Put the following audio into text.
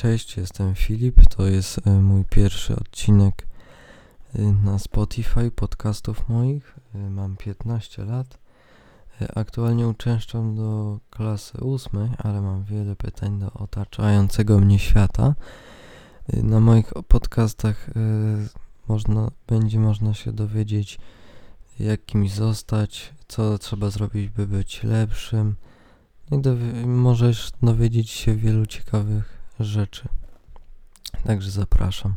Cześć, jestem Filip. To jest e, mój pierwszy odcinek e, na Spotify podcastów moich. E, Mam 15 lat. Aktualnie uczęszczam do klasy ósmej, ale mam wiele pytań do otaczającego mnie świata. Na moich podcastach można, będzie można się dowiedzieć, jak kimś zostać, co trzeba zrobić, by być lepszym. I dowie- możesz dowiedzieć się wielu ciekawych rzeczy. Także zapraszam.